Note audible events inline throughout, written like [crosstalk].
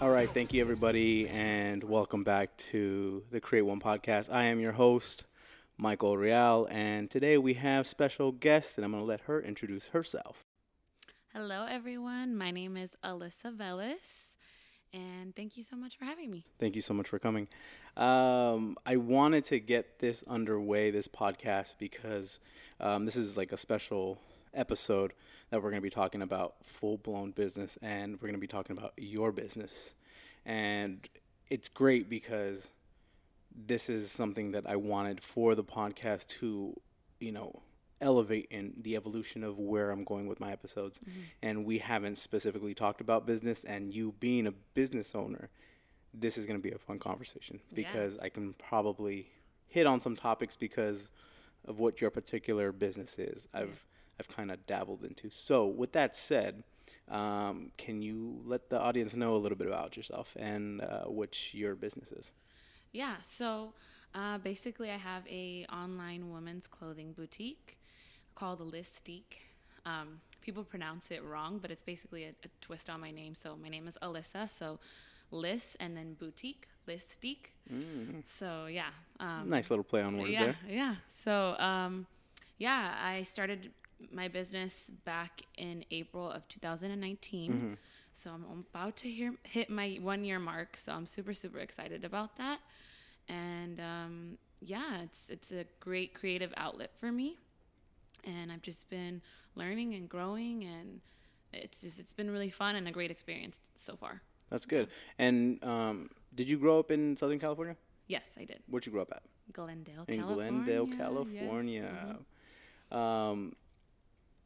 All right, thank you everybody, and welcome back to the Create One podcast. I am your host, Michael Real, and today we have special guest, and I'm going to let her introduce herself. Hello, everyone. My name is Alyssa Velis, and thank you so much for having me. Thank you so much for coming. Um, I wanted to get this underway, this podcast, because um, this is like a special episode that we're going to be talking about full blown business, and we're going to be talking about your business. And it's great because this is something that I wanted for the podcast to, you know, elevate in the evolution of where I'm going with my episodes. Mm-hmm. And we haven't specifically talked about business, and you being a business owner, this is going to be a fun conversation because I can probably hit on some topics because of what your particular business is. I've I've kind of dabbled into. So, with that said, um, can you let the audience know a little bit about yourself and uh, what your business is? Yeah, so uh, basically, I have a online women's clothing boutique called Lysstique. Um, people pronounce it wrong, but it's basically a, a twist on my name. So my name is Alyssa. So Lyss and then boutique, Lysstique. So yeah, um, Nice little play on words yeah, there. Yeah. So, um, yeah, I started my business back in April of 2019. Mm-hmm. So I'm about to hear, hit my one year mark. So I'm super, super excited about that. And um, yeah, it's it's a great creative outlet for me. And I've just been learning and growing, and it's just it's been really fun and a great experience so far. That's good. And um, did you grow up in Southern California? Yes, I did. Where'd you grow up at? Glendale, In California. Glendale, yes. California. Um,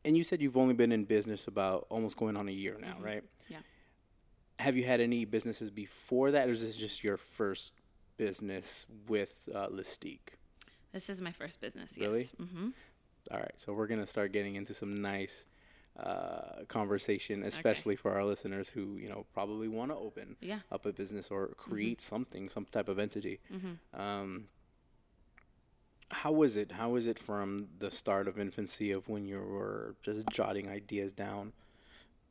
and you said you've only been in business about almost going on a year now, right? Yeah. Have you had any businesses before that, or is this just your first business with uh, Lysstique? This is my first business. Really? Yes. Mm-hmm. All right, so we're gonna start getting into some nice uh, conversation, especially for our listeners who you know probably want to open Yeah. up a business or create something, some type of entity. Um, how was it? How was it from the start of infancy of when you were just jotting ideas down,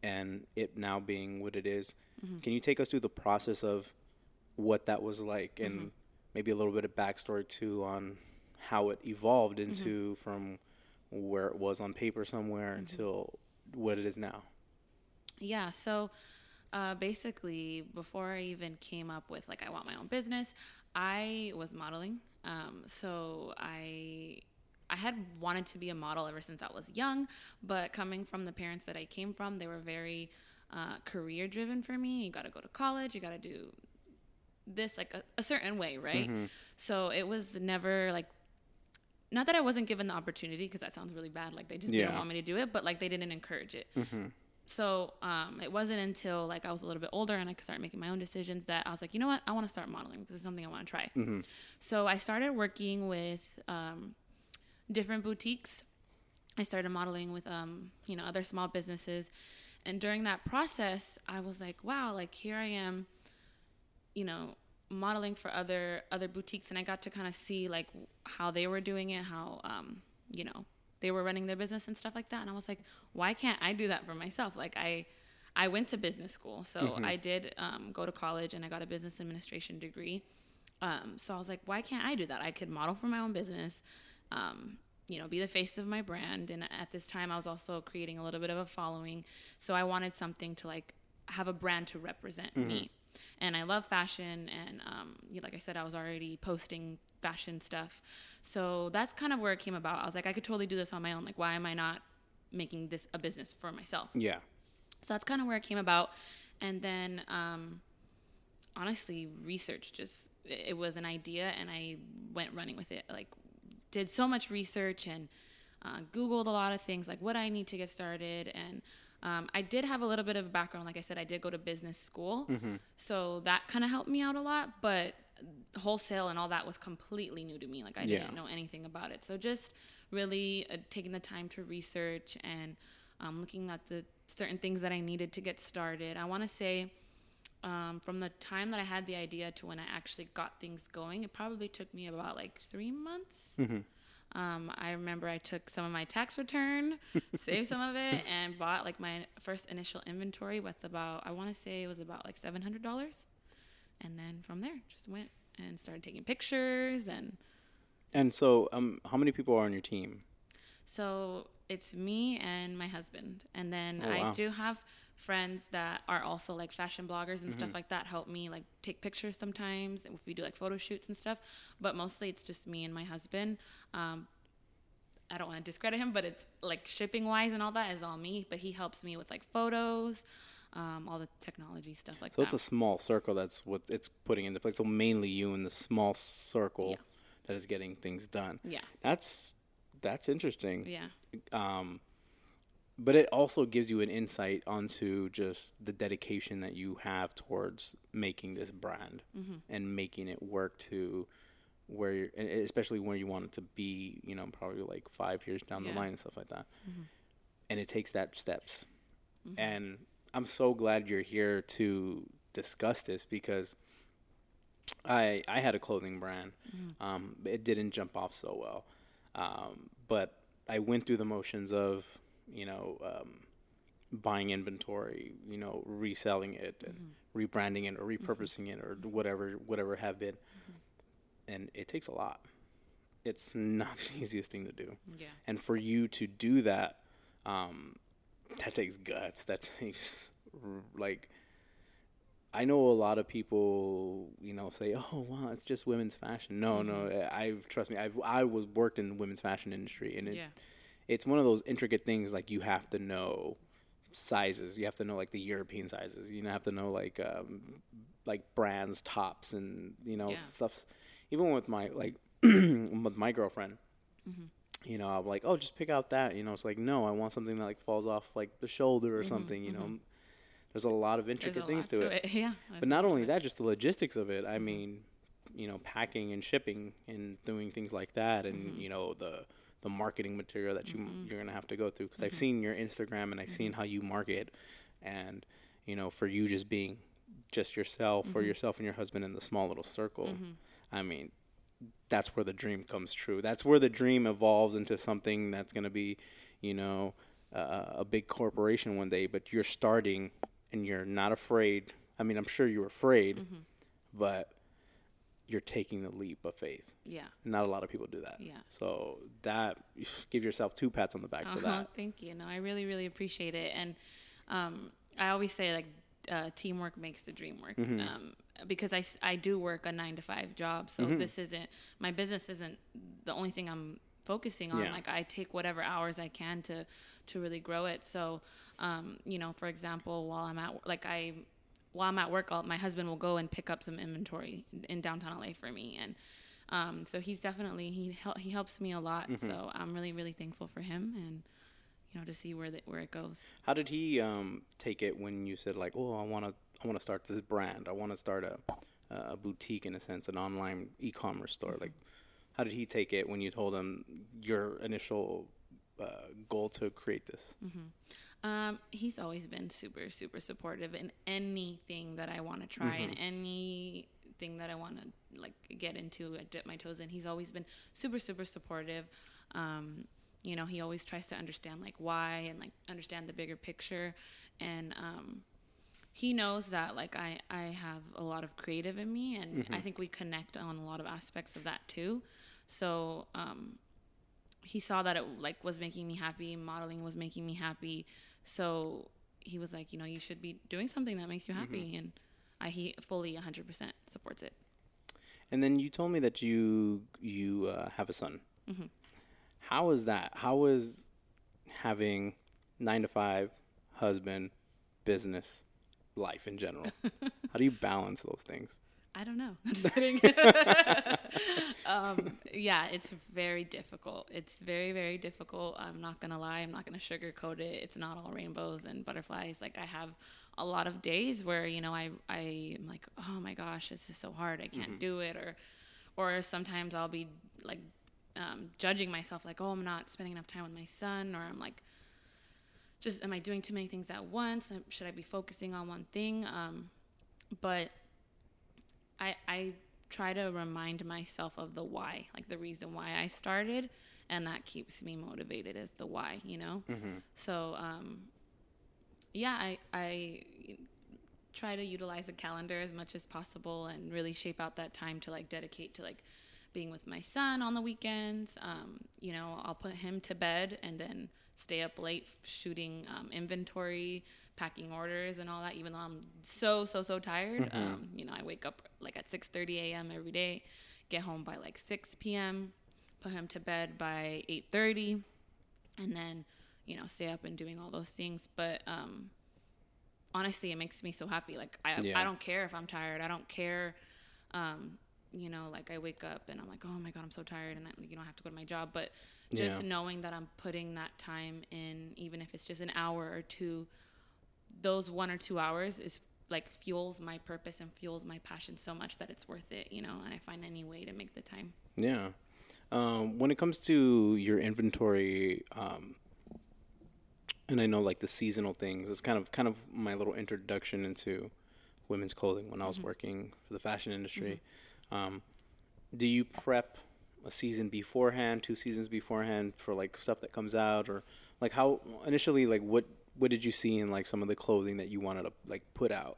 and it now being what it is? Mm-hmm. Can you take us through the process of what that was like, and mm-hmm. maybe a little bit of backstory too on how it evolved mm-hmm. into from where it was on paper somewhere until what it is now? Yeah. So uh, basically, before I even came up with like I want my own business, I was modeling. Um, so I I had wanted to be a model ever since I was young, but coming from the parents that I came from, they were very uh, career driven for me. You got to go to college. You got to do this like a, a certain way, right? So it was never like not that I wasn't given the opportunity because that sounds really bad. Like they just didn't want me to do it, but like they didn't encourage it. So um, it wasn't until like I was a little bit older and I could start making my own decisions that I was like, you know what, I want to start modeling. This is something I want to try. So I started working with um, different boutiques. I started modeling with um, you know other small businesses, and during that process, I was like, wow, like here I am, you know, modeling for other other boutiques, and I got to kind of see like how they were doing it, how um, you know they were running their business and stuff like that, and I was like, why can't I do that for myself? Like I. I went to business school, so I did um, go to college and I got a business administration degree. Um, so I was like, why can't I do that? I could model for my own business, um, you know, be the face of my brand. And at this time, I was also creating a little bit of a following. So I wanted something to like have a brand to represent me. And I love fashion. And um, like I said, I was already posting fashion stuff. So that's kind of where it came about. I was like, I could totally do this on my own. Like, why am I not making this a business for myself? Yeah. So that's kind of where it came about. And then, um, honestly, research just, it was an idea and I went running with it. Like, did so much research and uh, Googled a lot of things, like what I need to get started. And um, I did have a little bit of a background. Like I said, I did go to business school. So that kind of helped me out a lot. But wholesale and all that was completely new to me. Like I Yeah. didn't know anything about it. So just really uh, taking the time to research and um, looking at the certain things that I needed to get started. I want to say um, from the time that I had the idea to when I actually got things going, it probably took me about like three months. Um, I remember I took some of my tax return, [laughs] saved some of it, and bought like my first initial inventory with about I want to say it was about like seven hundred dollars, and then from there just went and started taking pictures and And so, um, how many people are on your team? So it's me and my husband, and then Oh, I do have friends that are also like fashion bloggers and Mm-hmm. stuff like that. Help me like take pictures sometimes if we do like photo shoots and stuff. But mostly it's just me and my husband. Um, I don't want to discredit him, but it's like shipping wise and all that is all me. But he helps me with like photos, um, all the technology stuff like So that. So it's a small circle. That's what it's putting into place. So mainly you in the small circle Yeah. that is getting things done. yeah, That's that's interesting. yeah, Um, but it also gives you an insight onto just the dedication that you have towards making this brand Mm-hmm. and making it work to where you're, especially where you want it to be, you know, probably like five years down the line and stuff like that. And it takes that steps. And I'm so glad you're here to discuss this because I I had a clothing brand. Um, it didn't jump off so well, um, but I went through the motions of you know um, buying inventory, you know, reselling it and rebranding it or repurposing it or whatever whatever have been, and it takes a lot. It's not [laughs] the easiest thing to do, yeah, and for you to do that, um, that takes guts. That [laughs] takes like. I know a lot of people, you know, say, "Oh, wow, it's just women's fashion." No, no, I trust me. I've I was worked in the women's fashion industry, and it, yeah, it's one of those intricate things. Like you have to know sizes. You have to know like the European sizes. You have to know like um, like brands, tops, and you know Yeah. stuffs. Even with my like [clears throat] with my girlfriend, Mm-hmm. You know, I'm like, oh, just pick out that. You know, it's like no, I want something that like falls off like the shoulder or something. You know, there's a lot of Mm-hmm, intricate things lot to it. [laughs] Yeah, But not only that, just the logistics of it. I mean, you know, packing and shipping and doing things like that, and you know the the marketing material that you you're gonna have to go through. Because I've seen your Instagram and I've seen how you market, and you know, for you just being just yourself, for yourself and your husband in the small little circle. I mean, that's where the dream comes true. That's where the dream evolves into something that's gonna be, you know, uh, a big corporation one day. But you're starting, and you're not afraid. I mean, I'm sure you're afraid, but you're taking the leap of faith. yeah. Not a lot of people do that. Yeah. So that give yourself two pats on the back for Uh-huh, that. Thank you. No, I really, really appreciate it. And um, I always say like uh, teamwork makes the dream work. Mm-hmm. Um, because I, I do work a nine to five job, so Mm-hmm. this isn't my business isn't the only thing I'm focusing on. Yeah. Like I take whatever hours I can to to really grow it. So, um, you know, for example, while I'm at like I while I'm at work, I'll, my husband will go and pick up some inventory in, in downtown LA for me, and um, so he's definitely he hel- he helps me a lot. Mm-hmm. So I'm really really thankful for him, and you know to see where the, where it goes. How did he um, take it when you said like, "Oh, I want to, I want to start this brand. I want to start a, a boutique in a sense, an online e-commerce store." Like, how did he take it when you told him your initial uh, goal to create this? Um, he's always been super, super supportive in anything that I want to try and anything that I want to like get into and dip my toes in. He's always been super, super supportive. Um, you know, he always tries to understand like why and like understand the bigger picture. And um, he knows that like I, I have a lot of creative in me and I think we connect on a lot of aspects of that too. So, um, he saw that it like was making me happy modeling was making me happy so he was like you know you should be doing something that makes you happy and I, he fully 100% supports it And then you told me that you you uh, have a son. How is that? How is having nine to five, husband, business, life in general? [laughs] How do you balance those things? I don't know. [laughs] I'm just kidding. [laughs] um, yeah, it's very difficult. It's very, very difficult. I'm not gonna lie. I'm not gonna sugarcoat it. It's not all rainbows and butterflies. Like I have a lot of days where you know I I am like, oh my gosh, this is so hard. I can't do it. Or or sometimes I'll be like um, judging myself, like, oh, I'm not spending enough time with my son, or I'm like, just am I doing too many things at once? Should I be focusing on one thing? Um, but I I try to remind myself of the why, like the reason why I started, and that keeps me motivated as the why you know so um yeah i i try to utilize the calendar as much as possible and really shape out that time to like dedicate to like being with my son on the weekends um you know i'll put him to bed and then stay up late shooting um, inventory packing orders and all that even though i'm so so so tired. Um you know i wake up like at 6 30 a.m every day get home by like 6 p.m put him to bed by 8.30 and then you know stay up and doing all those things. But um honestly it makes me so happy. Like i Yeah. i don't care if i'm tired. I don't care um you know like i wake up and i'm like oh my god i'm so tired and I, you know i have to go to my job but just Yeah. knowing that i'm putting that time in even if it's just an hour or two those one or two hours is like fuels my purpose and fuels my passion so much that it's worth it you know and i find any way to make the time Yeah. Um, when it comes to your inventory, um, and I know like the seasonal things, it's kind of kind of my little introduction into women's clothing when I was working for the fashion industry. Um, do you prep a season beforehand, two seasons beforehand for like stuff that comes out, or like how initially like what what did you see in like some of the clothing that you wanted to like put out?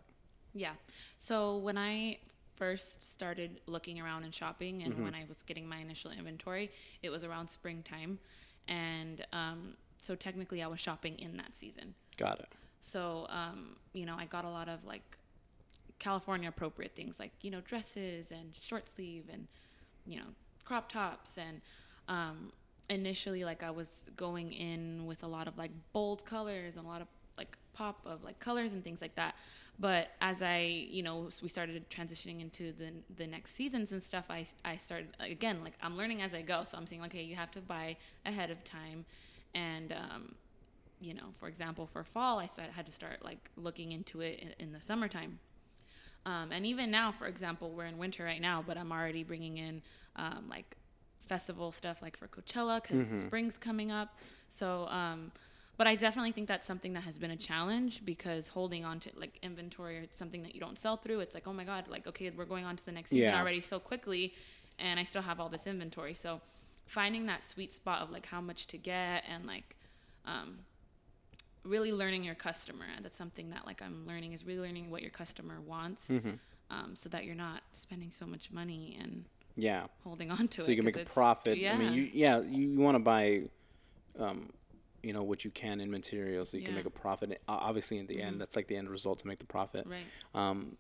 Yeah. So when I first started looking around and shopping, and when I was getting my initial inventory, it was around springtime, and um, so technically I was shopping in that season. Got it. So um, you know, I got a lot of like California appropriate things, like you know dresses and short sleeve and you know crop tops and um, initially like I was going in with a lot of like bold colors and a lot of like pop of like colors and things like that. But as I, you know, we started transitioning into the the next seasons and stuff, I I started again like I'm learning as I go. So I'm saying, okay, you have to buy ahead of time, and um, you know, for example, for fall, I had to start like looking into it in, in the summertime. Um, and even now, for example, we're in winter right now, but I'm already bringing in um, like festival stuff like for Coachella because spring's coming up. So, um, but I definitely think that's something that has been a challenge because holding on to like inventory or it's something that you don't sell through. It's like, oh my God, like, okay, we're going on to the next season Yeah. already so quickly and I still have all this inventory. So finding that sweet spot of like how much to get and like, um, really learning your customer. That's something that like I'm learning is really learning what your customer wants, Mm-hmm. um, so that you're not spending so much money and Yeah. holding on to it. so you can make a profit. Yeah. I mean, you, yeah, you, want to buy, um, you know, what you can in materials so you can Yeah. Mm-hmm. make a profit. Obviously, in the end, that's like the end result to make the profit. right. Um,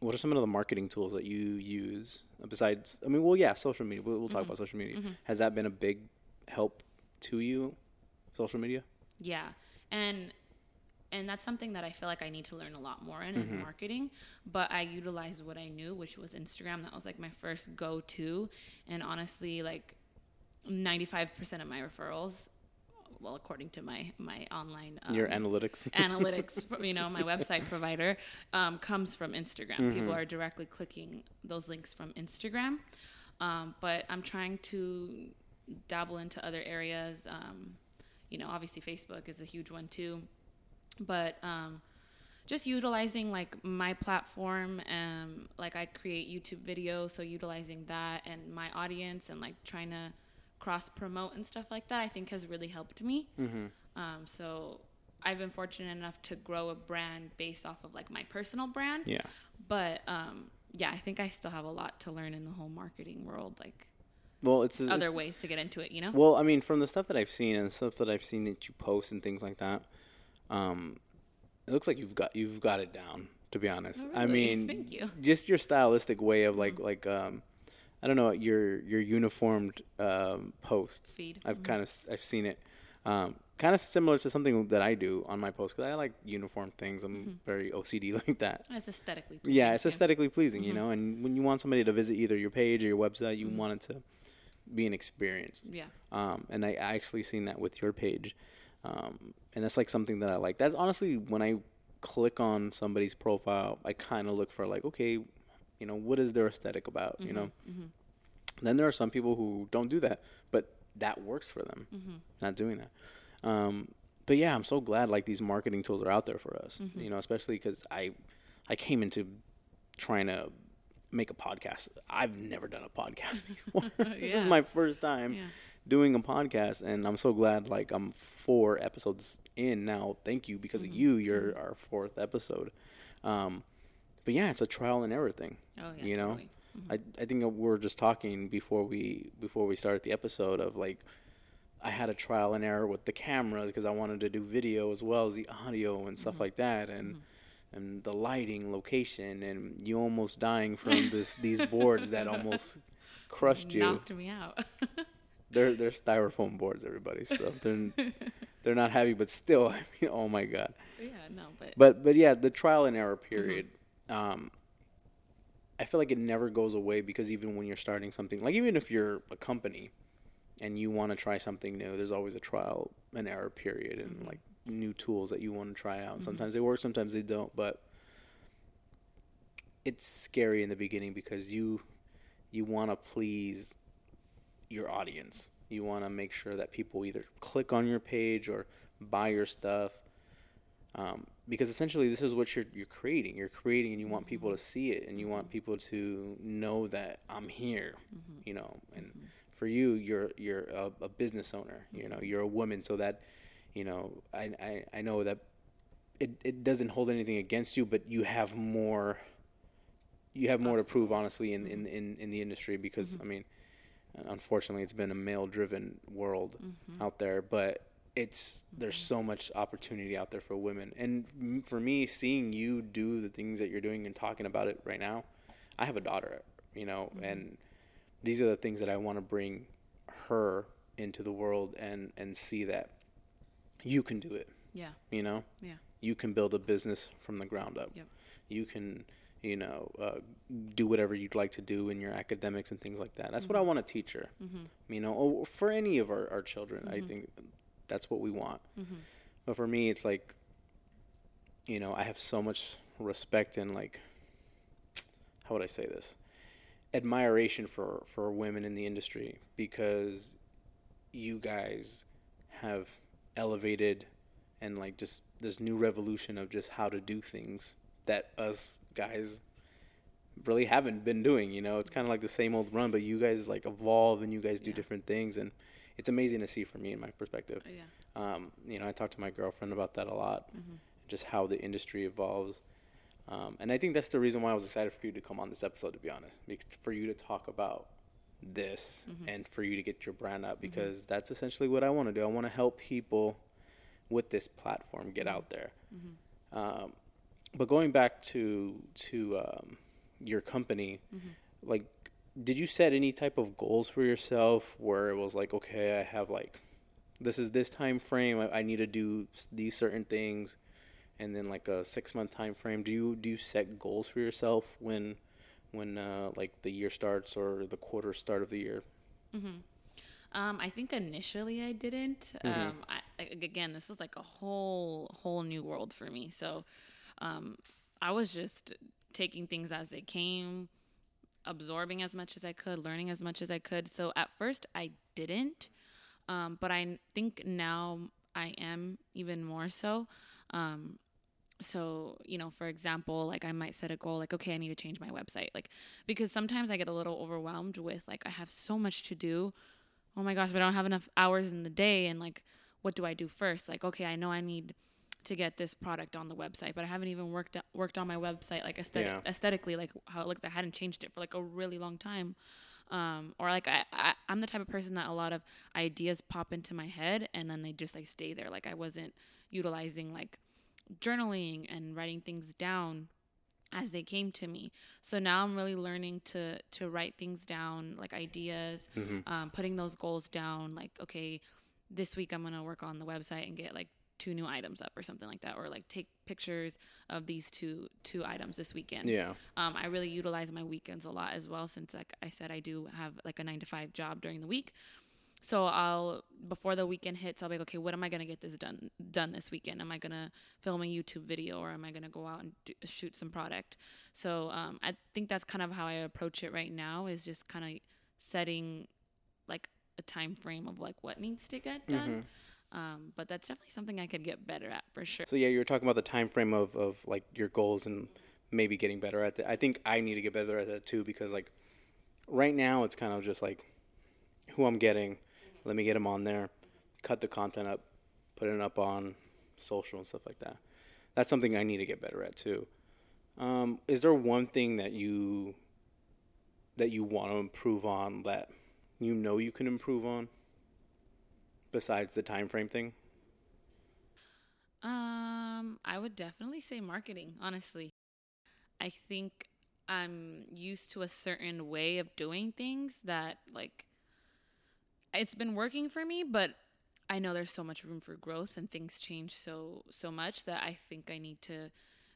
what are some of the marketing tools that you use besides? I mean, well, yeah, social media. We'll, we'll Mm-hmm. talk about social media. Has that been a big help to you? Social media. Yeah, and and that's something that I feel like I need to learn a lot more in is Mm-hmm. marketing. But I utilized what I knew, which was Instagram. That was like my first go to, and honestly, like ninety five percent of my referrals, well, according to my my online um, Your analytics. analytics, [laughs] you know, my website provider, um, comes from Instagram. People are directly clicking those links from Instagram. Um, but I'm trying to dabble into other areas. Um, you know, obviously Facebook is a huge one too. But um, just utilizing like my platform, um, like I create YouTube videos, so utilizing that and my audience and like trying to cross promote and stuff like that, I think has really helped me. Um, so I've been fortunate enough to grow a brand based off of like my personal brand. yeah. But um, yeah, I think I still have a lot to learn in the whole marketing world, like Well, it's other it's, ways to get into it, you know? Well, I mean, from the stuff that I've seen and the stuff that I've seen that you post and things like that, um, it looks like you've got you've got it down. To be honest, Oh, I mean, Thank you. just your stylistic way of like like um, I don't know your your uniformed um, posts. Feed. I've kind of I've seen it. Um, kind of similar to something that I do on my post because I like uniform things. I'm very OCD [laughs] like that. It's aesthetically Yeah, it's aesthetically pleasing, you know. And when you want somebody to visit either your page or your website, you want it to be experienced. Yeah. Um, and I I actually seen that with your page, um, and that's like something that I like. That's honestly when I click on somebody's profile, I kind of look for like, okay, you know, what is their aesthetic about, you know. Then there are some people who don't do that, but that works for them. Not doing that. Um, but yeah, I'm so glad like these marketing tools are out there for us. You know, especially because I I came into trying to make a podcast. I've never done a podcast [laughs] before. [laughs] this is my first time Yeah. doing a podcast, and I'm so glad. Like I'm four episodes in now. Thank you because Mm-hmm. of you. You're our fourth episode. Um, but yeah, it's a trial and error thing. Oh yeah. you know, totally. I I think we were just talking before we before we started the episode of like. I had a trial and error with the cameras because I wanted to do video as well as the audio and stuff Mm-hmm. like that, and and the lighting, location, and you almost dying from this these boards that almost [laughs] crushed you. Knocked me out. [laughs] They're they're styrofoam boards, everybody. So they're [laughs] they're not heavy, but still, I mean, oh my god. yeah. No, but. But but yeah, the trial and error period. Um, I feel like it never goes away because even when you're starting something, like even if you're a company and you want to try something new, there's always a trial and error period and like new tools that you want to try out. Mm-hmm. Sometimes they work, sometimes they don't, but it's scary in the beginning because you you want to please your audience. You want to make sure that people either click on your page or buy your stuff. Um, because essentially, this is what you're you're creating. You're creating, and you want people to mm-hmm. see it, and you want people to know that I'm here. Mm-hmm. You know, and for you, you're you're a, a business owner. You know, you're a woman, so that you know, I I, I know that it, it doesn't hold anything against you, but you have more. You have more to prove, honestly, in in, in, in the industry because mm-hmm. I mean, unfortunately, it's been a male-driven world mm-hmm. out there, but it's there's mm-hmm. so much opportunity out there for women, and for me, seeing you do the things that you're doing and talking about it right now, I have a daughter, you know, and these are the things that I want to bring her into the world and and see that you can do it, yeah. you know Yeah. you can build a business from the ground up. Yep. You can, you know, uh, do whatever you'd like to do in your academics and things like that. That's what I mm-hmm. want to teach her. Mm-hmm. You know, or for any of our, our children, I mm-hmm. think that's what we want. But for me, it's like, you know, I have so much respect and like, how would I say this? Admiration for for women in the industry because you guys have elevated and like just this new revolution of just how to do things that us guys really haven't been doing you know it's kind of like the same old run but you guys like evolve and you guys do Yeah. different things and it's amazing to see from me in my perspective Yeah. um, you know i talk to my girlfriend about that a lot just how the industry evolves um, and i think that's the reason why i was excited for you to come on this episode to be honest for you to talk about this and for you to get your brand up because that's essentially what i want to do. I want to help people with this platform get out there. Um, but going back to to um, your company like did you set any type of goals for yourself where it was like okay i have like this is this time frame i, I need to do these certain things and then like a six month time frame? Do you do you set goals for yourself when when uh, like the year starts or the quarter start of the year Um, I think initially I didn't. Um, I, again, this was like a whole whole new world for me. So, um, I was just taking things as they came, absorbing as much as I could, learning as much as I could. So at first I didn't, um, but I think now I am even more so. Um, so you know for example like i might set a goal like okay i need to change my website like because sometimes i get a little overwhelmed with like i have so much to do. Oh my gosh but i don't have enough hours in the day and like what do i do first? Like okay i know i need to get this product on the website but i haven't even worked worked on my website like aesthetic, Yeah. aesthetically like how it looked i hadn't changed it for like a really long time. Um, or like I, I i'm the type of person that a lot of ideas pop into my head and then they just like stay there. Like i wasn't utilizing like journaling and writing things down as they came to me. So now I'm really learning to to write things down, like ideas, um, putting those goals down. Like, okay, this week I'm gonna work on the website and get like two new items up or something like that, or like take pictures of these two two items this weekend. yeah Um, I really utilize my weekends a lot as well, since like I said, I do have like a nine to five job during the week. So I'll before the weekend hits, I'll be like, okay, what am I gonna get this done done this weekend? Am I gonna film a YouTube video or am I gonna go out and do, shoot some product? So um, I think that's kind of how I approach it right now. Is just kind of setting like a time frame of like what needs to get done. Um, but that's definitely something I could get better at for sure. So yeah, you were talking about the time frame of, of like your goals and maybe getting better at that. I think I need to get better at that too because like right now it's kind of just like who I'm getting. Let me get them on there, cut the content up, put it up on social and stuff like that. That's something I need to get better at too. Um, is there one thing that you that you want to improve on that you know you can improve on besides the time frame thing? Um, I would definitely say marketing, honestly. I think I'm used to a certain way of doing things that like it's been working for me, but I know there's so much room for growth and things change so so much that I think I need to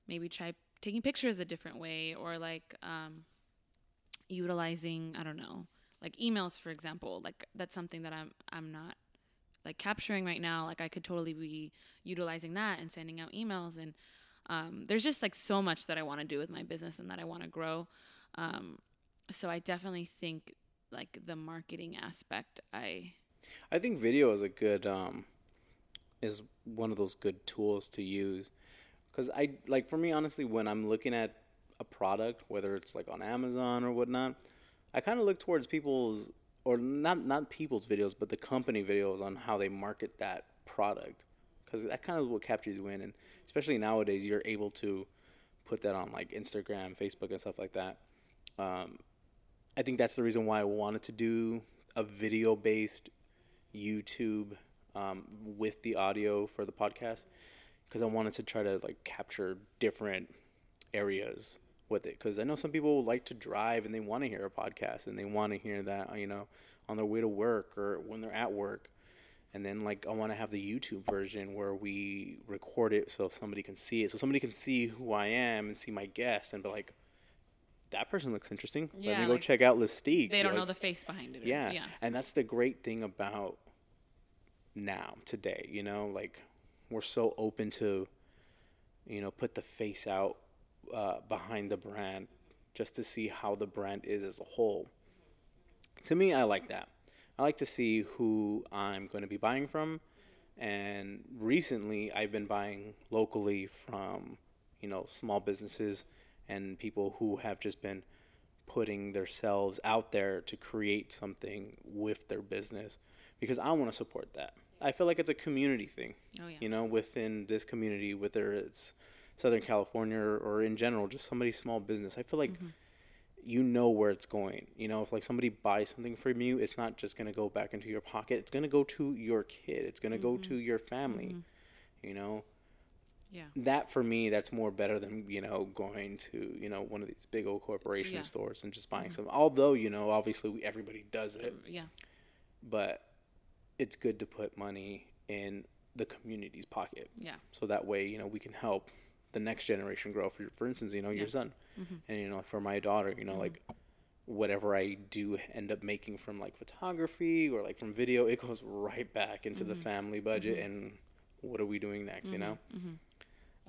maybe try taking pictures a different way or like um utilizing, I don't know, like emails for example. Like that's something that I'm I'm not like capturing right now. Like I could totally be utilizing that and sending out emails and um, there's just like so much that I want to do with my business and that I want to grow. Um, so I definitely think like the marketing aspect, I I think video is a good um, is one of those good tools to use because I like for me honestly when I'm looking at a product whether it's like on Amazon or whatnot, I kind of look towards people's or not not people's videos but the company videos on how they market that product because that kind of what captures you in and especially nowadays you're able to put that on like Instagram, Facebook, and stuff like that. Um, I think that's the reason why I wanted to do a video based YouTube um, with the audio for the podcast because I wanted to try to like capture different areas with it. Because I know some people like to drive and they want to hear a podcast and they want to hear that you know on their way to work or when they're at work. And then like I want to have the YouTube version where we record it so somebody can see it. So somebody can see who I am and see my guest and be like that person looks interesting let me go like, check out Lysstique they don't Like, know the face behind it. or- yeah. yeah. And that's the great thing about now, today, you know, like we're so open to, you know, put the face out uh, behind the brand just to see how the brand is as a whole. To me, I like that. I like to see who I'm going to be buying from. And recently, I've been buying locally from, you know, small businesses and people who have just been putting themselves out there to create something with their business because I want to support that. I feel like it's a community thing. Oh, yeah. You know, within this community, whether it's Southern California or, or in general, just somebody's small business. I feel like Mm-hmm. you know where it's going. You know, if like somebody buys something from you, it's not just gonna go back into your pocket. It's gonna go to your kid. It's gonna go to your family. You know, Yeah. that for me that's more better than you know going to you know one of these big old corporation Yeah. stores and just buying mm-hmm. some although you know obviously we, everybody does it mm, Yeah. but it's good to put money in the community's pocket Yeah. so that way you know we can help the next generation grow for for instance you know your son Mm-hmm. and you know for my daughter you know mm-hmm. like whatever i do end up making from like photography or like from video it goes right back into Mm-hmm. the family budget mm-hmm. and what are we doing next you know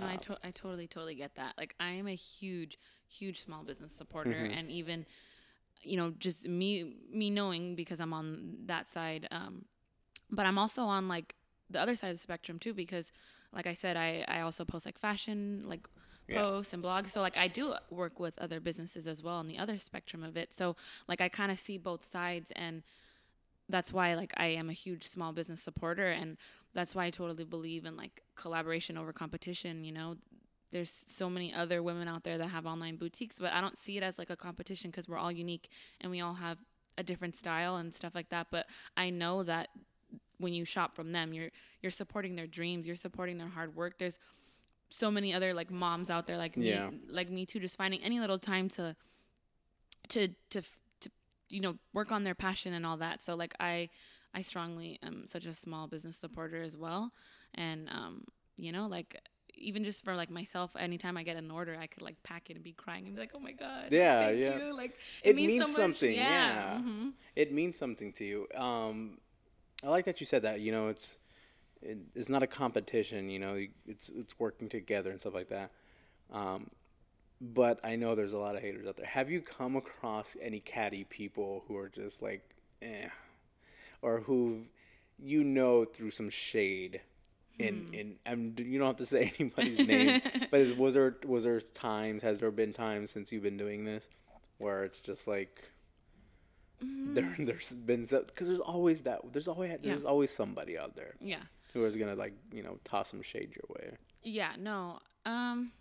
No, Um, I, to- I totally, totally get that. Like, I am a huge, huge small business supporter, Mm-hmm. and even, you know, just me, me knowing because I'm on that side. Um, but I'm also on like the other side of the spectrum too, because, like I said, I I also post like fashion, like Yeah. posts and blogs. So like I do work with other businesses as well on the other spectrum of it. So like I kind of see both sides and that's why like I am a huge small business supporter and that's why I totally believe in like collaboration over competition, you know. There's so many other women out there that have online boutiques, but I don't see it as like a competition because we're all unique and we all have a different style and stuff like that. But I know that when you shop from them, you're you're supporting their dreams, you're supporting their hard work. There's so many other like moms out there like Yeah. me, like me too, just finding any little time to to to to you know work on their passion and all that. So like I I strongly am such a small business supporter as well, and um you know like even just for like myself, anytime I get an order, I could like pack it and be crying and be like, oh my god, Yeah, thank yeah. you. Like it, it, means, so much. something yeah, mhm. it means something to you um i like that you said that you know it's it, it's not a competition you know it's it's working together and stuff like that um but i know there's a lot of haters out there have you come across any catty people who are just like eh or who you know through some shade and and and you don't have to say [laughs] anybody's name, [laughs] but is, was there was there times has there been times since you've been doing this where it's just like there [laughs] there's been because there's always that there's always there's always somebody out there Yeah. who is gonna like you know toss some shade your way. Yeah, no. Um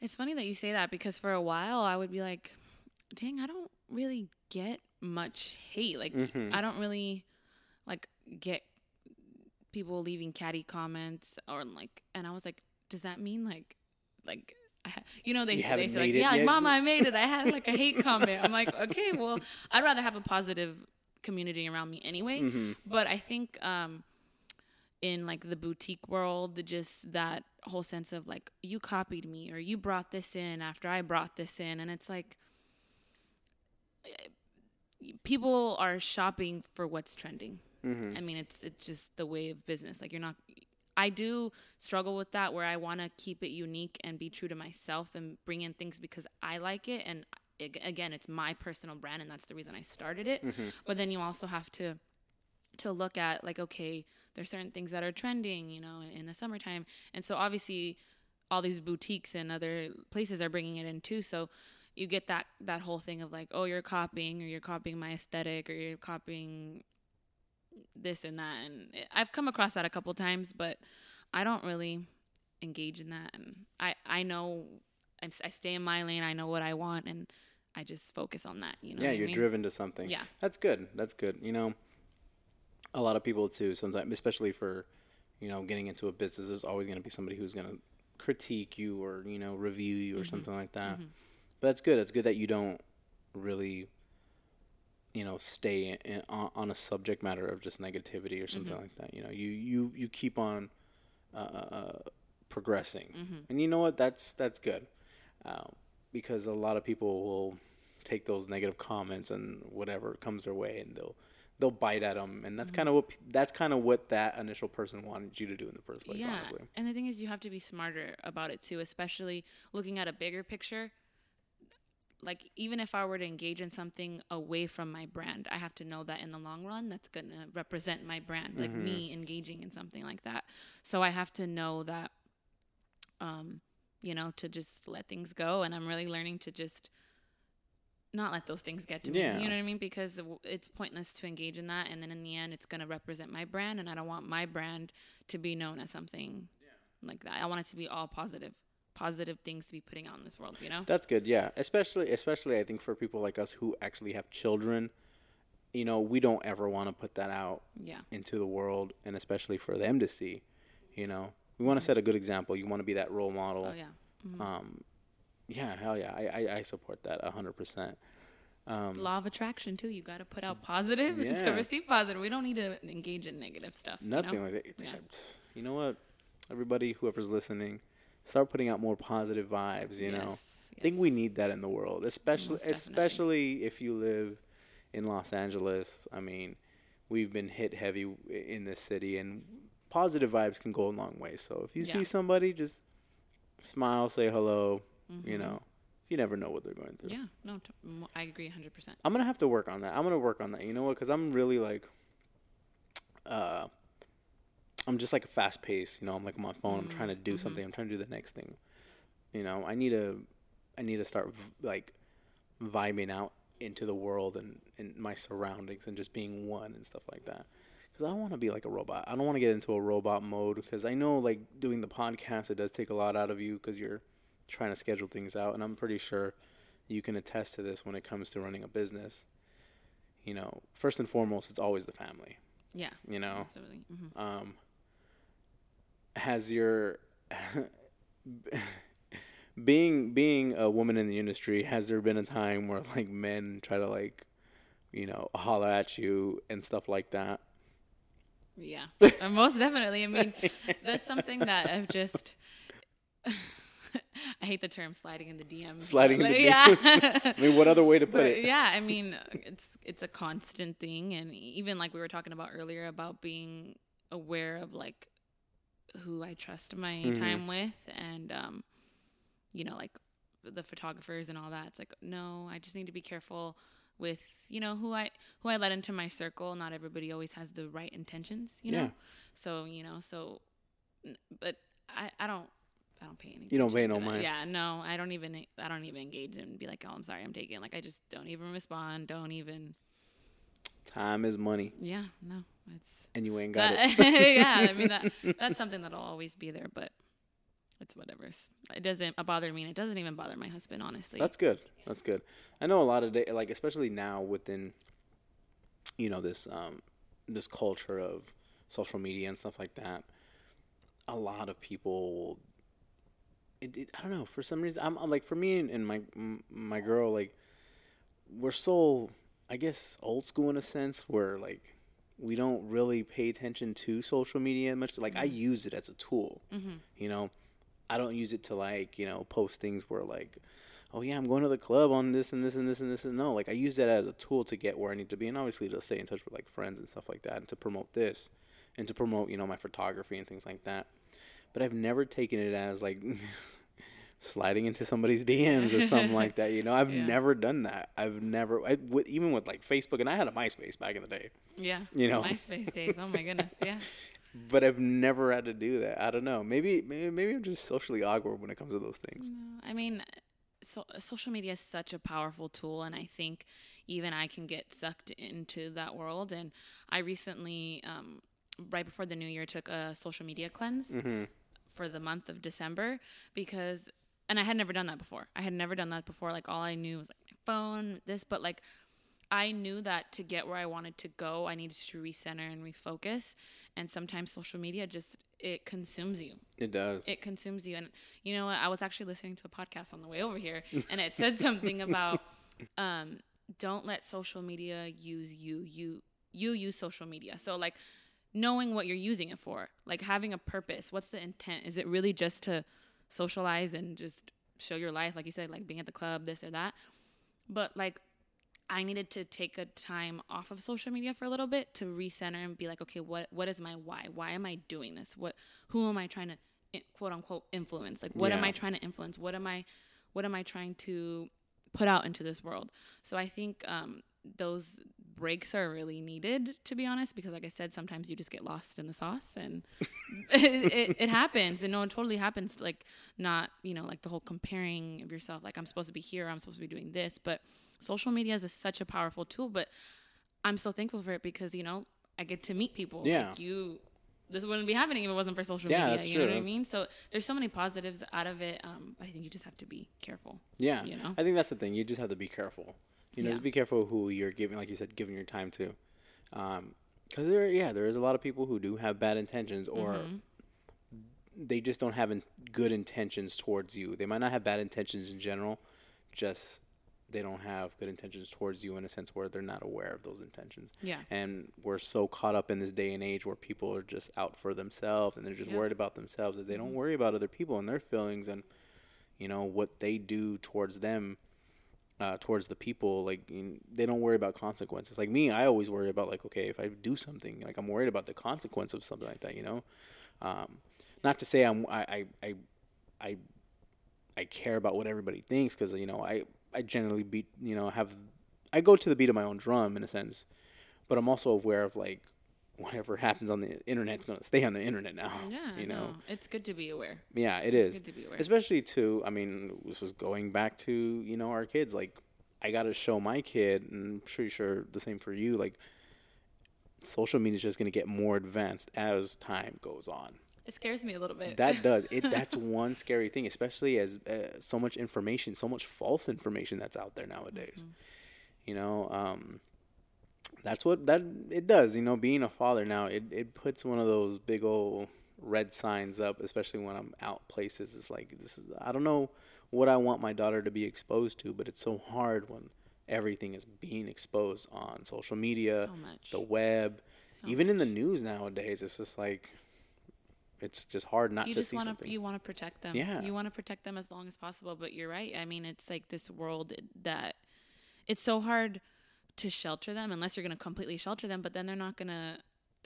It's funny that you say that because for a while I would be like, "Dang, I don't really get much hate. Like I don't really like get people leaving catty comments or like and I was like, does that mean like like [laughs] you know they You say, they say like yeah like mama I made it. I had like a hate [laughs] comment. I'm like okay well I'd rather have a positive community around me anyway. Mm-hmm. but I think um in like the boutique world just that whole sense of like you copied me or you brought this in after i brought this in and it's like people are shopping for what's trending. Mm-hmm. I mean it's it's just the way of business. Like you're not i do struggle with that where i want to keep it unique and be true to myself and bring in things because i like it and ag- again it's my personal brand and that's the reason i started it. Mm-hmm. But then you also have to to look at like okay there's certain things that are trending you know in the summertime. And so obviously all these boutiques and other places are bringing it in too. So you get that that whole thing of like oh you're copying or you're copying my aesthetic or you're copying this and that and i've come across that a couple times but i don't really engage in that and i i know I'm, i stay in my lane i know what i want and i just focus on that you know yeah, you're mean? driven to something. Yeah. that's good. That's good. You know, a lot of people too. Sometimes, especially for you know getting into a business, there's always going to be somebody who's going to critique you or you know review you or Mm-hmm. something like that. But that's good. It's good that you don't really you know stay in, on, on a subject matter of just negativity or something Mm-hmm. like that. You know, you you you keep on uh, uh, progressing, Mm-hmm. and you know what? That's that's good um, because a lot of people will take those negative comments and whatever comes their way, and they'll they'll bite at them, and Mm-hmm. that's kind of what that's kind of what that initial person wanted you to do in the first place. yeah. Honestly, And the thing is, you have to be smarter about it too, especially looking at a bigger picture. Like, even if I were to engage in something away from my brand, I have to know that in the long run, that's going to represent my brand, like me engaging in something like that. So I have to know that, um, you know, to just let things go. And I'm really learning to just not let those things get to Yeah. me. You know what I mean? Because it's pointless to engage in that. And then in the end, it's going to represent my brand. And I don't want my brand to be known as something like that. I want it to be all positive, positive things to be putting out in this world, you know? that's good. Yeah, especially especially I think for people like us who actually have children, you know, we don't ever want to put that out Yeah. into the world, and especially for them to see. You know, we want to set a good example. You want to be that role model. Oh, yeah. Um, yeah, hell yeah, I, I, I support that a hundred percent. Law of attraction, too. You got to put out positive [laughs] Um, Yeah. to receive positive. We don't need to engage in negative stuff. you know? Nothing like that. Yeah. You know what? Everybody, whoever's listening, start putting out more positive vibes. You know, Yes, I think we need that in the world, especially especially if you live in Los Angeles. I mean, we've been hit heavy in this city, and positive vibes can go a long way. So if you see somebody, just smile, say hello. You know, you never know what they're going through. Mm-hmm. Yeah. No, t- I agree 100%. I'm gonna have to work on that. I'm gonna work on that. You know what? Because I'm really like, uh, I'm just like a fast pace. You know, I'm like on my phone. I'm trying to do something. I'm trying to do the next thing. You know, I need to, I need to start v- like, vibing out into the world and and my surroundings and just being one and stuff like that. Because I don't want to be like a robot. I don't want to get into a robot mode. Because I know like doing the podcast, it does take a lot out of you because you're trying to schedule things out, and I'm pretty sure you can attest to this when it comes to running a business. You know, first and foremost, it's always the family. Yeah. You know, Absolutely. hmm um, has your being being a woman in the industry has there been a time where like men try to like you know holler at you and stuff like that Yeah, Uh, most definitely. I mean, that's something that I've just. [laughs] I hate the term sliding in the DMs. Sliding in the yeah. [laughs] i mean what other way to put But it yeah, I mean, it's it's a constant thing, and even like we were talking about earlier about being aware of like who I trust my Mm-hmm. time with, and um, you know, like the photographers and all that. It's like, no, I just need to be careful with you know who I who I let into my circle. Not everybody always has the right intentions, you know. Yeah. So you know, so, but I I don't. I don't pay any. You don't pay no mind. Yeah, no, I don't even. I don't even engage and be like, "Oh, I'm sorry, I'm taking." Like, I just don't even respond. Don't even. Time is money, Yeah, no, it's and you ain't got that, it. [laughs] yeah, I [laughs] mean that that's something that'll always be there, but it's whatever. It doesn't bother me, and it doesn't even bother my husband, honestly. That's good. That's good. I know a lot of day, like especially now within, you know, this um, this culture of social media and stuff like that. A lot of people. It, it, I don't know. For some reason, I'm, I'm like for me and, and my my girl, like we're so I guess old school in a sense, where like we don't really pay attention to social media much. Like I mm-hmm. use it as a tool. Mm-hmm. You know, I don't use it to like you know post things where like, oh yeah, I'm going to the club on this and this and this and this and no, like I use that as a tool to get where I need to be, and obviously to stay in touch with like friends and stuff like that, and to promote this, and to promote you know my photography and things like that. But I've never taken it as like [laughs] sliding into somebody's DMs or something like that. You know, I've [laughs] Yeah. never done that. I've never, I, with, even with like Facebook, and I had a MySpace back in the day, yeah, you know. MySpace days. Oh my goodness, yeah. [laughs] but I've never had to do that. I don't know. Maybe, maybe, maybe I'm just socially awkward when it comes to those things. I mean, so, social media is such a powerful tool, and I think even I can get sucked into that world. And I recently, um, right before the new year, took a social media cleanse for the month of December because, and I had never done that before. I had never done that before. Like all I knew was like my phone, this, but like I knew that to get where I wanted to go, I needed to recenter and refocus. And sometimes social media just it consumes you It does. it consumes you. And you know what? I was actually listening to a podcast on the way over here, and it said something about [laughs] um, don't let social media use you. You you use social media. So like knowing what you're using it for, like having a purpose. What's the intent? Is it really just to socialize and just show your life, like you said, like being at the club, this or that? But like I needed to take a time off of social media for a little bit to recenter and be like, okay, what what is my why? Why am I doing this? What who am I trying to quote unquote influence? Like what am I trying to influence? What am I what am I trying to put out into this world? So I think um, those breaks are really needed to be honest because like I said sometimes you just get lost in the sauce and [laughs] [laughs] it, it, it happens and no it totally happens like not you know like the whole comparing of yourself like I'm supposed to be here I'm supposed to be doing this but social media is a, such a powerful tool but I'm so thankful for it because you know I get to meet people Yeah. like you this wouldn't be happening if it wasn't for social Yeah, media that's you know what I mean so there's so many positives out of it um, but I think you just have to be careful Yeah. you know? I think that's the thing. You just have to be careful. You know, Yeah. just be careful who you're giving, like you said, giving your time to. Because there, yeah, there is a lot of people who do have bad intentions, or Mm-hmm. they just don't have in- good intentions towards you. They might not have bad intentions in general, just they don't have good intentions towards you in a sense where they're not aware of those intentions. Yeah. And we're so caught up in this day and age where people are just out for themselves and they're just Yeah. Mm-hmm. worried about themselves that they don't worry about other people and their feelings and you know what they do towards them uh, towards the people like in, they don't worry about consequences. Like me i always worry about like okay if i do something like i'm worried about the consequence of something like that you know? Um, not to say i'm i i i, I, I care about what everybody thinks because you know i i generally beat you know have i go to the beat of my own drum in a sense but i'm also aware of like whatever happens on the internet's going to stay on the internet now yeah [laughs] you know no, it's good to be aware yeah, it is. good to be aware. Especially to, I mean, this was going back to, you know, our kids. Like, I got to show my kid, and I'm pretty sure the same for you, like, social media is just going to get more advanced as time goes on. it scares me a little bit That does. It [laughs] That's one scary thing, especially as uh, so much information, so much false information that's out there nowadays. You know, um, that's what that it does. You know, being a father now, it, it puts one of those big old red signs up, especially when I'm out places. It's like this is I don't know what I want my daughter to be exposed to, but it's so hard when everything is being exposed on social media, So much. the web, So even in the news nowadays. It's just like it's just hard not you to just see want something. to you want to protect them Yeah. you want to protect them as long as possible but you're right i mean it's like this world that it's so hard to shelter them unless you're going to completely shelter them but then they're not going to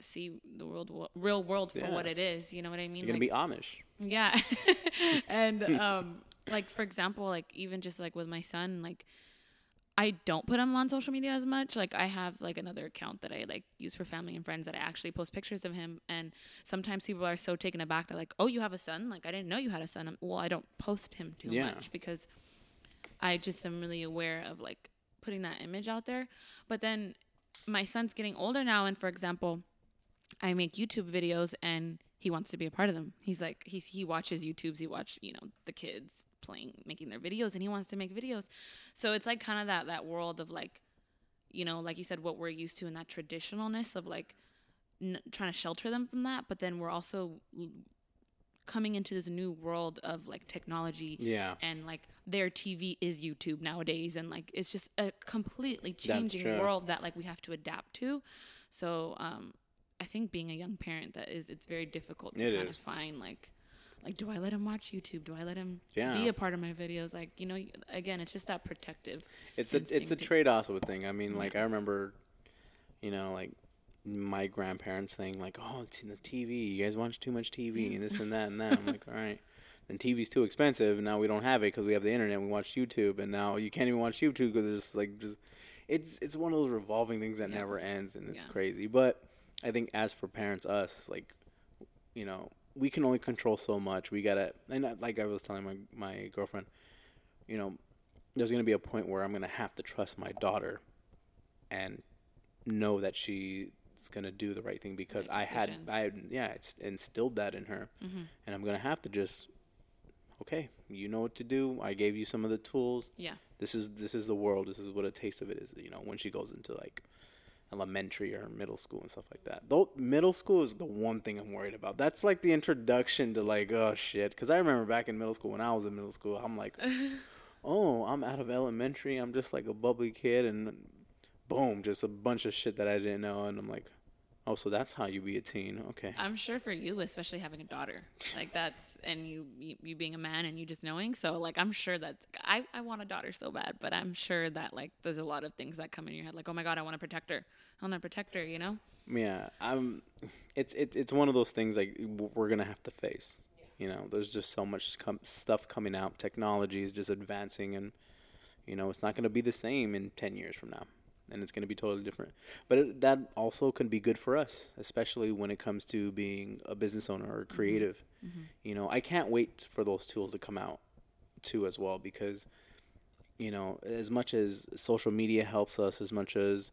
see the world real world for what it is you know what i mean You're gonna be Amish. yeah. [laughs] and [laughs] um like for example, like even just like with my son, like I don't put him on social media as much. Like I have like another account that I like use for family and friends that I actually post pictures of him. And sometimes people are so taken aback. They're like, "Oh, you have a son? Like I didn't know you had a son." I'm, well, I don't post him too Yeah. much because I just am really aware of like putting that image out there. But then my son's getting older now, and for example, I make YouTube videos and he wants to be a part of them. He's like he's he watches YouTubes, he watch, you know, the kids playing making their videos and he wants to make videos. So it's like kind of that that world of like you know, like you said what we're used to in that traditionalness of like n- trying to shelter them from that, but then we're also coming into this new world of like technology Yeah. and like their TV is YouTube nowadays and like it's just a completely changing world that like we have to adapt to. So um I think being a young parent that is it's very difficult to It kind is. of find like like do I let him watch YouTube? Do I let him Yeah. be a part of my videos? Like, you know, again, it's just that protective. It's a it's a trade off with thing. I mean, like I remember, you know, like my grandparents saying like, "Oh, it's in the TV. You guys watch too much TV and this and that and that." I'm like, "All right." Then TV's too expensive, and now we don't have it because we have the internet. and We watch YouTube, and now you can't even watch YouTube because it's like just it's it's one of those revolving things that Yeah. never ends, and it's Yeah. crazy. But I think as for parents, us like, you know, we can only control so much. We gotta, and uh, like I was telling my my girlfriend, you know, there's gonna be a point where I'm gonna have to trust my daughter, and know that she's gonna do the right thing because I had. I had, yeah it's instilled that in her, Mm-hmm. and I'm gonna have to just, okay, you know what to do. I gave you some of the tools. Yeah. This is this is the world. This is what a taste of it is. You know, when she goes into like elementary or middle school and stuff like that. Though middle school is the one thing I'm worried about. That's like the introduction to like oh shit. Because I remember back in middle school when I was in middle school, I'm like, [laughs] oh, I'm out of elementary. I'm just like a bubbly kid, and boom, just a bunch of shit that I didn't know, and I'm like, oh, so that's how you be a teen. Okay. I'm sure for you, especially having a daughter, like that's and you, you you being a man and you just knowing. So like I'm sure that I I want a daughter so bad, but I'm sure that like there's a lot of things that come in your head, like oh my god, I want to protect her, I want to protect her, you know? Yeah, I'm. It's it, it's one of those things like we're gonna have to face. You know, there's just so much com- stuff coming out. Technology is just advancing, and you know, it's not gonna be the same in ten years from now, and it's gonna be totally different. But it, that also can be good for us, especially when it comes to being a business owner or mm-hmm. creative. Mm-hmm. You know, I can't wait for those tools to come out too as well because you know, as much as social media helps us, as much as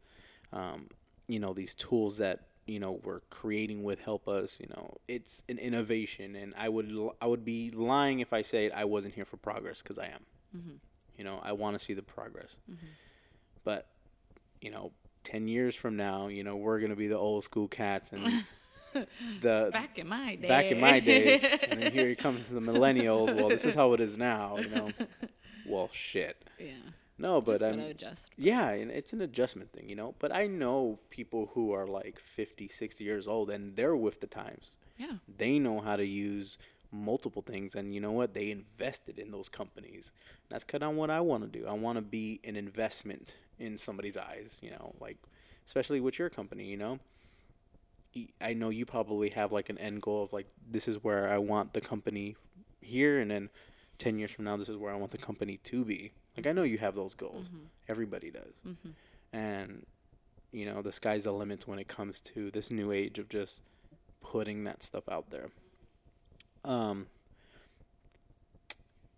um, you know these tools that you know we're creating with help us, you know, it's an innovation, and I would i would be lying if I said I wasn't here for progress because I am. Mm-hmm. You know, I want to see the progress, but you know, ten years from now, you know, we're gonna be the old school cats and [laughs] the Back in my day. back in my days, and then here comes the millennials. Well, this is how it is now. You know, [laughs] well, shit. yeah. No, but I'm adjust. yeah, and it's an adjustment thing, you know. But I know people who are like 50, 60 years old and they're with the times. Yeah. They know how to use multiple things and you know what? They invested in those companies. That's kind of what I want to do. I want to be an investment in somebody's eyes, you know, like especially with your company, you know. I know you probably have like an end goal of like this is where I want the company here and then 10 years from now this is where I want the company to be. Like I know you have those goals. Everybody does. And you know, the sky's the limit when it comes to this new age of just putting that stuff out there. Um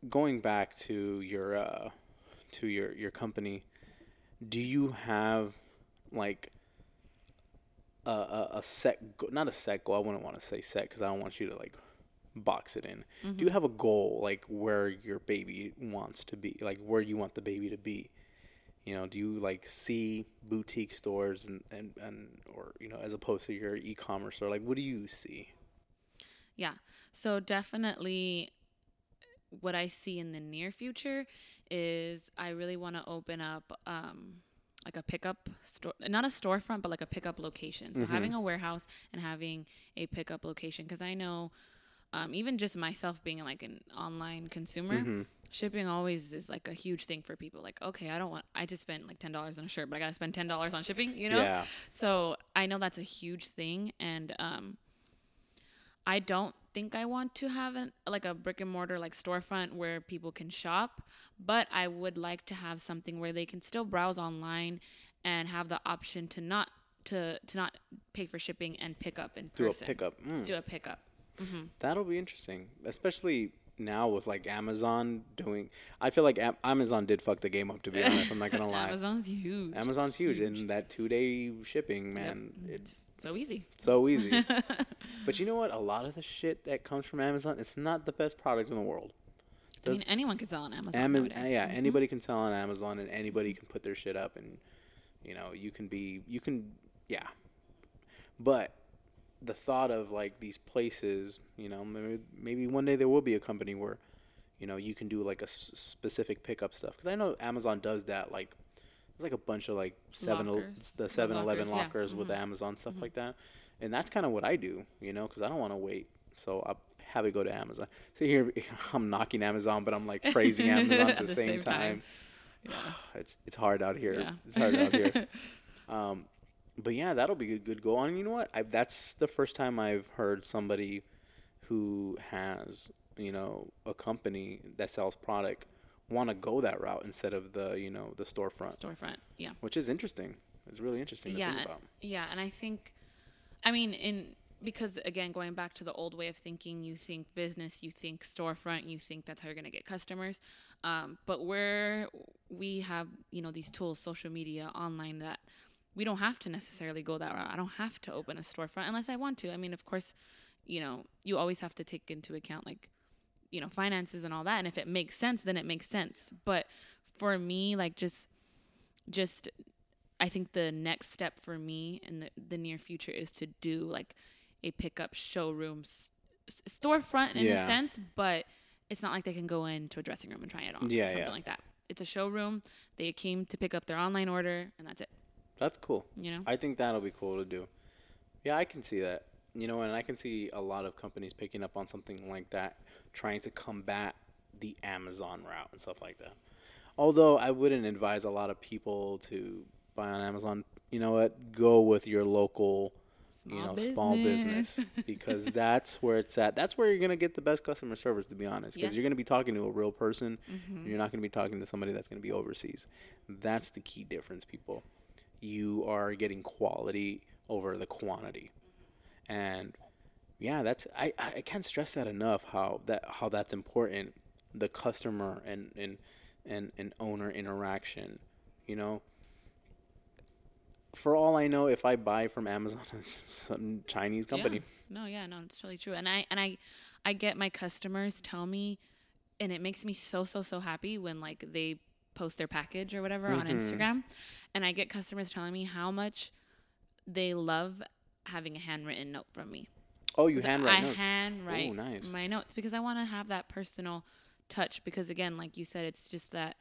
going back to your uh to your your company, do you have like a, a, a set go- not a set goal i wouldn't want to say set because i don't want you to like box it in. Do you mm-hmm. have a goal like where your baby wants to be like where you want the baby to be? You know do you like see boutique stores and, and, and or you know as opposed to your e-commerce or like what do you see? Yeah. So definitely what I see in the near future is I really want to open up um like a pickup store not a storefront but like a pickup location. So having a warehouse and having a pickup location cuz I know um, even just myself being like an online consumer, shipping always is like a huge thing for people. Like, okay, I don't want, I just spent like ten dollars on a shirt, but I gotta spend ten dollars on shipping, you know? Yeah. So I know that's a huge thing, and um, I don't think I want to have an, like a brick and mortar like storefront where people can shop, but I would like to have something where they can still browse online and have the option to not to to not pay for shipping and pick up in Do a pickup. Mm. Do a pickup. That'll be interesting, especially now with like Amazon doing. I feel like Am- Amazon did fuck the game up. To be honest, I'm not gonna [laughs] lie. Amazon's huge. Amazon's huge, and that two day shipping, man, it's Just so easy. so easy. [laughs] but you know what? A lot of the shit that comes from Amazon, it's not the best product in the world. I mean, anyone can sell on Amazon. Yeah, mm-hmm. anybody can sell on Amazon, and anybody mm-hmm. can put their shit up, and you know, you can be, you can, yeah. But the thought of like these places, you know, maybe, maybe one day there will be a company where, you know, you can do like a s- specific pickup stuff. Because I know Amazon does that. Like, there's like a bunch of like seven, Lockers. the The Seven Eleven lockers, yeah. lockers with Amazon stuff like that, and that's kind of what I do, you know, because I don't want to wait. So I have it go to Amazon. So here [laughs] I'm knocking Amazon, but I'm like praising [laughs] Amazon at the, same, time. [sighs] It's it's hard out here. Yeah. It's hard out here. [laughs] Um, but yeah, that'll be a good goal. And you know what? I, that's the first time I've heard somebody who has you know a company that sells product want to go that route instead of the you know the storefront, storefront. Yeah. which is interesting. It's really interesting to yeah, think about. yeah, and I think, I mean, in because again, going back to the old way of thinking, you think business, you think storefront, you think that's how you're gonna get customers. Um, but where we have, you know, these tools, social media, online, that we don't have to necessarily go that route. I don't have to open a storefront unless I want to. I mean, of course, you know, you always have to take into account like you know finances and all that and if it makes sense then it makes sense but for me like just just i think the next step for me in the, the near future is to do like a pickup showroom s- storefront in Yeah. a sense but it's not like they can go into a dressing room and try it on Yeah, or something yeah. like that it's a showroom they came to pick up their online order and that's it That's cool. you know I think that'll be cool to do. Yeah, I can see that. You know, and I can see a lot of companies picking up on something like that, trying to combat the Amazon route and stuff like that. Although I wouldn't advise a lot of people to buy on Amazon. You know what? Go with your local, you Small know, small business. business [laughs] because that's where it's at. That's where you're gonna get the best customer service, to be honest. Because Yes. you're gonna be talking to a real person. Mm-hmm. You're not gonna be talking to somebody that's gonna be overseas. That's the key difference, people you are getting quality over the quantity. And yeah, that's I, I can't stress that enough how that how that's important. The customer and and and, and owner interaction. You know. For all I know, if I buy from Amazon, it's [laughs] some Chinese company. Yeah. No, yeah, no, it's totally true. And I and I I get my customers tell me and it makes me so so so happy when like they post their package or whatever on Mm-hmm. Instagram and I get customers telling me how much they love having a handwritten note from me. Oh, you handwrite I notes. handwrite Ooh, nice. my notes because I want to have that personal touch because again, like you said, it's just that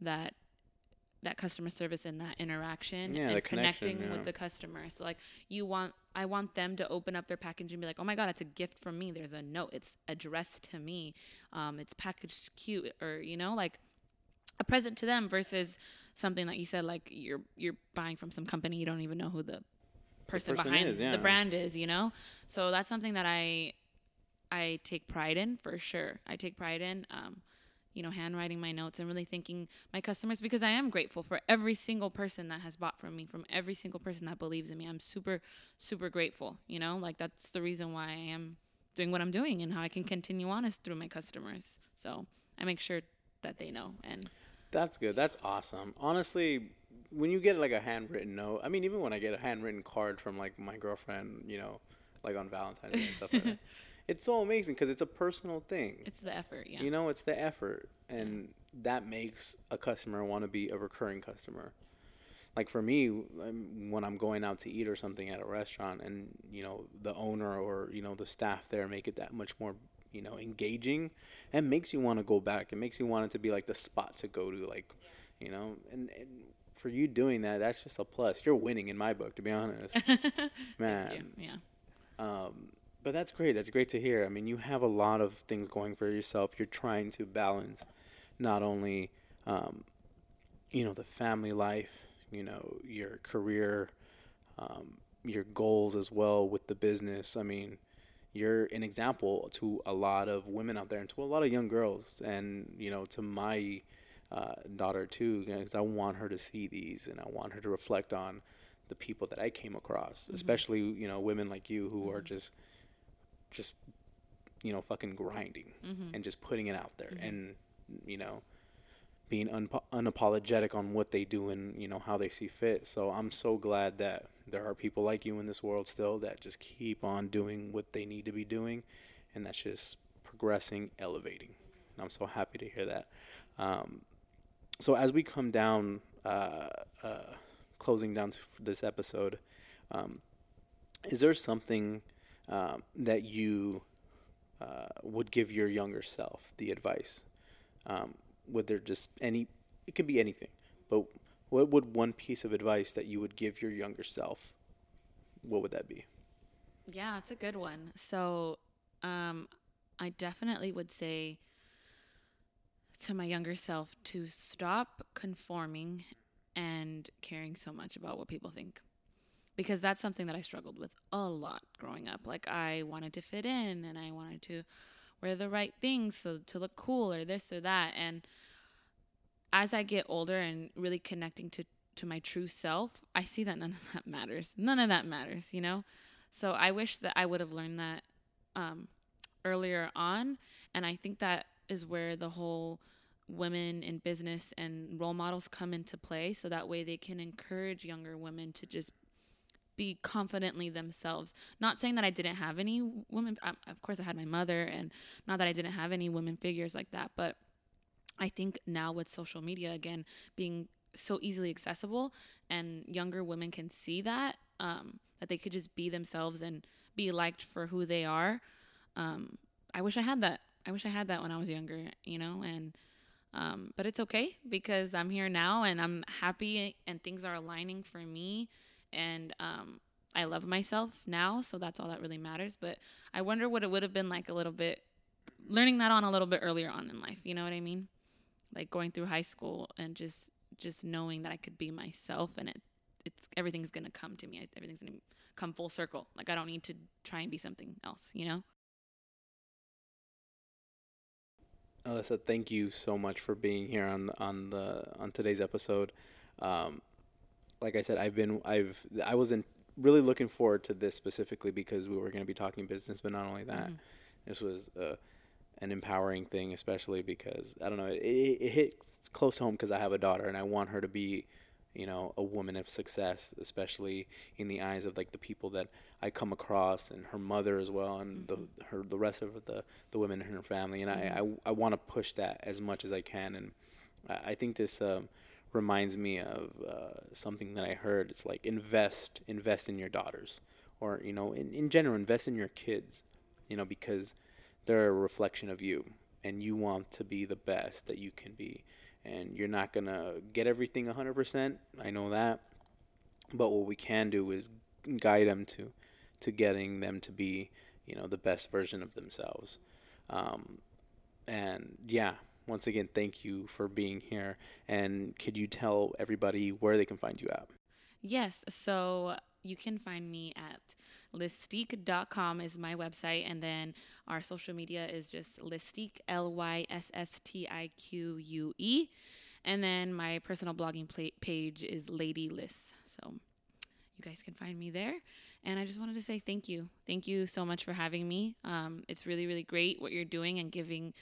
that that customer service and that interaction Yeah, and connecting yeah. with the customer. So like you want I want them to open up their package and be like, "Oh my god, it's a gift from me. There's a note. It's addressed to me. Um, it's packaged cute or you know, like a present to them versus something that you said like you're you're buying from some company you don't even know who the person, person behind is, yeah. the brand is, you know? So that's something that I I take pride in for sure. I take pride in um you know, handwriting my notes and really thinking my customers because I am grateful for every single person that has bought from me, from every single person that believes in me. I'm super, super grateful. You know, like that's the reason why I am doing what I'm doing and how I can continue on is through my customers. So I make sure that they know. And That's good. That's awesome. Honestly, when you get like a handwritten note, I mean, even when I get a handwritten card from like my girlfriend, you know, like on Valentine's Day and stuff like that, [laughs] it's so amazing because it's a personal thing. it's the effort. Yeah. You know, it's the effort, and that makes a customer want to be a recurring customer. Like for me, when I'm going out to eat or something at a restaurant, and you know the owner or you know the staff there make it that much more you know engaging, and makes you want to go back. It makes you want it to be like the spot to go to, like you know, and, and for you doing that, that's just a plus. You're winning in my book, to be honest, [laughs] man. yeah. Um, but that's great. That's great to hear. I mean, you have a lot of things going for yourself. You're trying to balance not only, um, you know, the family life, you know, your career, um, your goals as well with the business. I mean, you're an example to a lot of women out there and to a lot of young girls, and you know, to my uh, daughter too, because I want her to see these and I want her to reflect on the people that I came across, mm-hmm. especially you know women like you who mm-hmm. are just just you know fucking grinding mm-hmm. and just putting it out there mm-hmm. and you know being un- unapologetic on what they do and you know how they see fit. So I'm so glad that there are people like you in this world still that just keep on doing what they need to be doing, and that's just progressing, elevating. And I'm so happy to hear that. Um, so as we come down, uh, uh, closing down this episode, um, is there something um, that you uh, would give your younger self the advice? Um, would there just any? It can be anything, but what would one piece of advice that you would give your younger self? What would that be? Yeah, it's a good one. So, um, I definitely would say to my younger self to stop conforming and caring so much about what people think. Because that's something that I struggled with a lot growing up. Like I wanted to fit in and I wanted to wear the right things so to look cool or this or that and as I get older and really connecting to to my true self, I see that none of that matters. None of that matters, you know? So I wish that I would have learned that um, earlier on. And I think that is where the whole women in business and role models come into play so that way they can encourage younger women to just be confidently themselves not saying that i didn't have any women of course i had my mother and not that i didn't have any women figures like that but i think now with social media again being so easily accessible and younger women can see that um, that they could just be themselves and be liked for who they are um, i wish i had that I wish I had that when I was younger, you know, and um, but it's okay because I'm here now and I'm happy and things are aligning for me and um, I love myself now, so that's all that really matters. But I wonder what it would have been like a little bit learning that on a little bit earlier on in life. You know what I mean? Like going through high school and just just knowing that I could be myself and it it's everything's gonna come to me. Everything's gonna come full circle. Like I don't need to try and be something else. You know? Alyssa, thank you so much for being here on the, on the on today's episode. Um, like I said, I've been I've I wasn't really looking forward to this specifically because we were going to be talking business, but not only that, mm-hmm. this was uh, an empowering thing, especially because I don't know it, it, it hits close home because I have a daughter and I want her to be you know a woman of success especially in the eyes of like the people that I come across and her mother as well and mm-hmm. the her the rest of the the women in her family and mm-hmm. I I, I want to push that as much as I can and I, I think this um, reminds me of uh, something that I heard it's like invest invest in your daughters or you know in, in general invest in your kids you know because they're a reflection of you and you want to be the best that you can be and you're not going to get everything 100%. I know that. But what we can do is guide them to to getting them to be, you know, the best version of themselves. Um, and yeah, once again, thank you for being here. And could you tell everybody where they can find you at? Yes. So you can find me at lysstique.com is my website and then our social media is just lystique l-y-s-s-t-i-q-u-e and then my personal blogging page is lady lyss so you guys can find me there. And i just wanted to say thank you. Thank you so much for having me. Um, it's really really great what you're doing and giving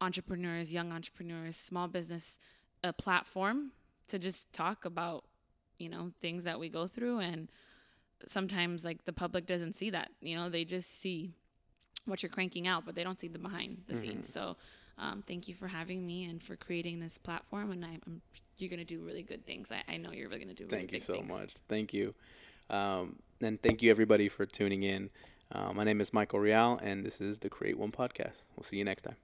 entrepreneurs young entrepreneurs small business a platform to just talk about you know things that we go through and sometimes like the public doesn't see that you know they just see what you're cranking out but they don't see the behind the mm-hmm. scenes so um, thank you for having me and for creating this platform and I, am you're gonna do really good things. I, I know you're really gonna do really thank you so things. much. Thank you. Um, and thank you everybody for tuning in. Uh, my name is michael real and this is the create one podcast. We'll see you next time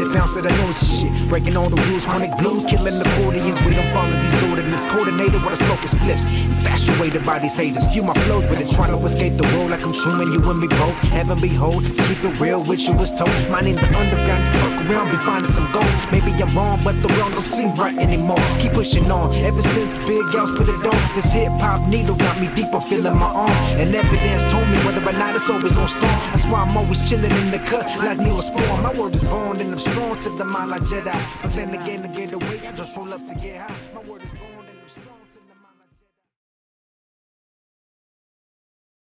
a 40 tip the noisy shit. Breaking all the rules, chronic blues, killing the accordions. We don't follow these ordinance. Coordinated with a smoking spliffs. Infatuated by these haters. View my flows, but they're trying to escape the world like I'm Truman. You and me both. Heaven behold, to keep it real with you was told. Mining the underground, fuck around, be finding some gold. Maybe I'm wrong, but the wrong don't seem right anymore. Keep pushing on. Ever since Big Gals put it on, this hip hop needle got me deeper, feeling my arm. And evidence told me whether or not it's always gonna storm. That's why I'm always chilling in the cut like Neosporin. My word is born and I'm strong to the mind like Jedi. But then again, to get away, I just roll up to get high. My word is born.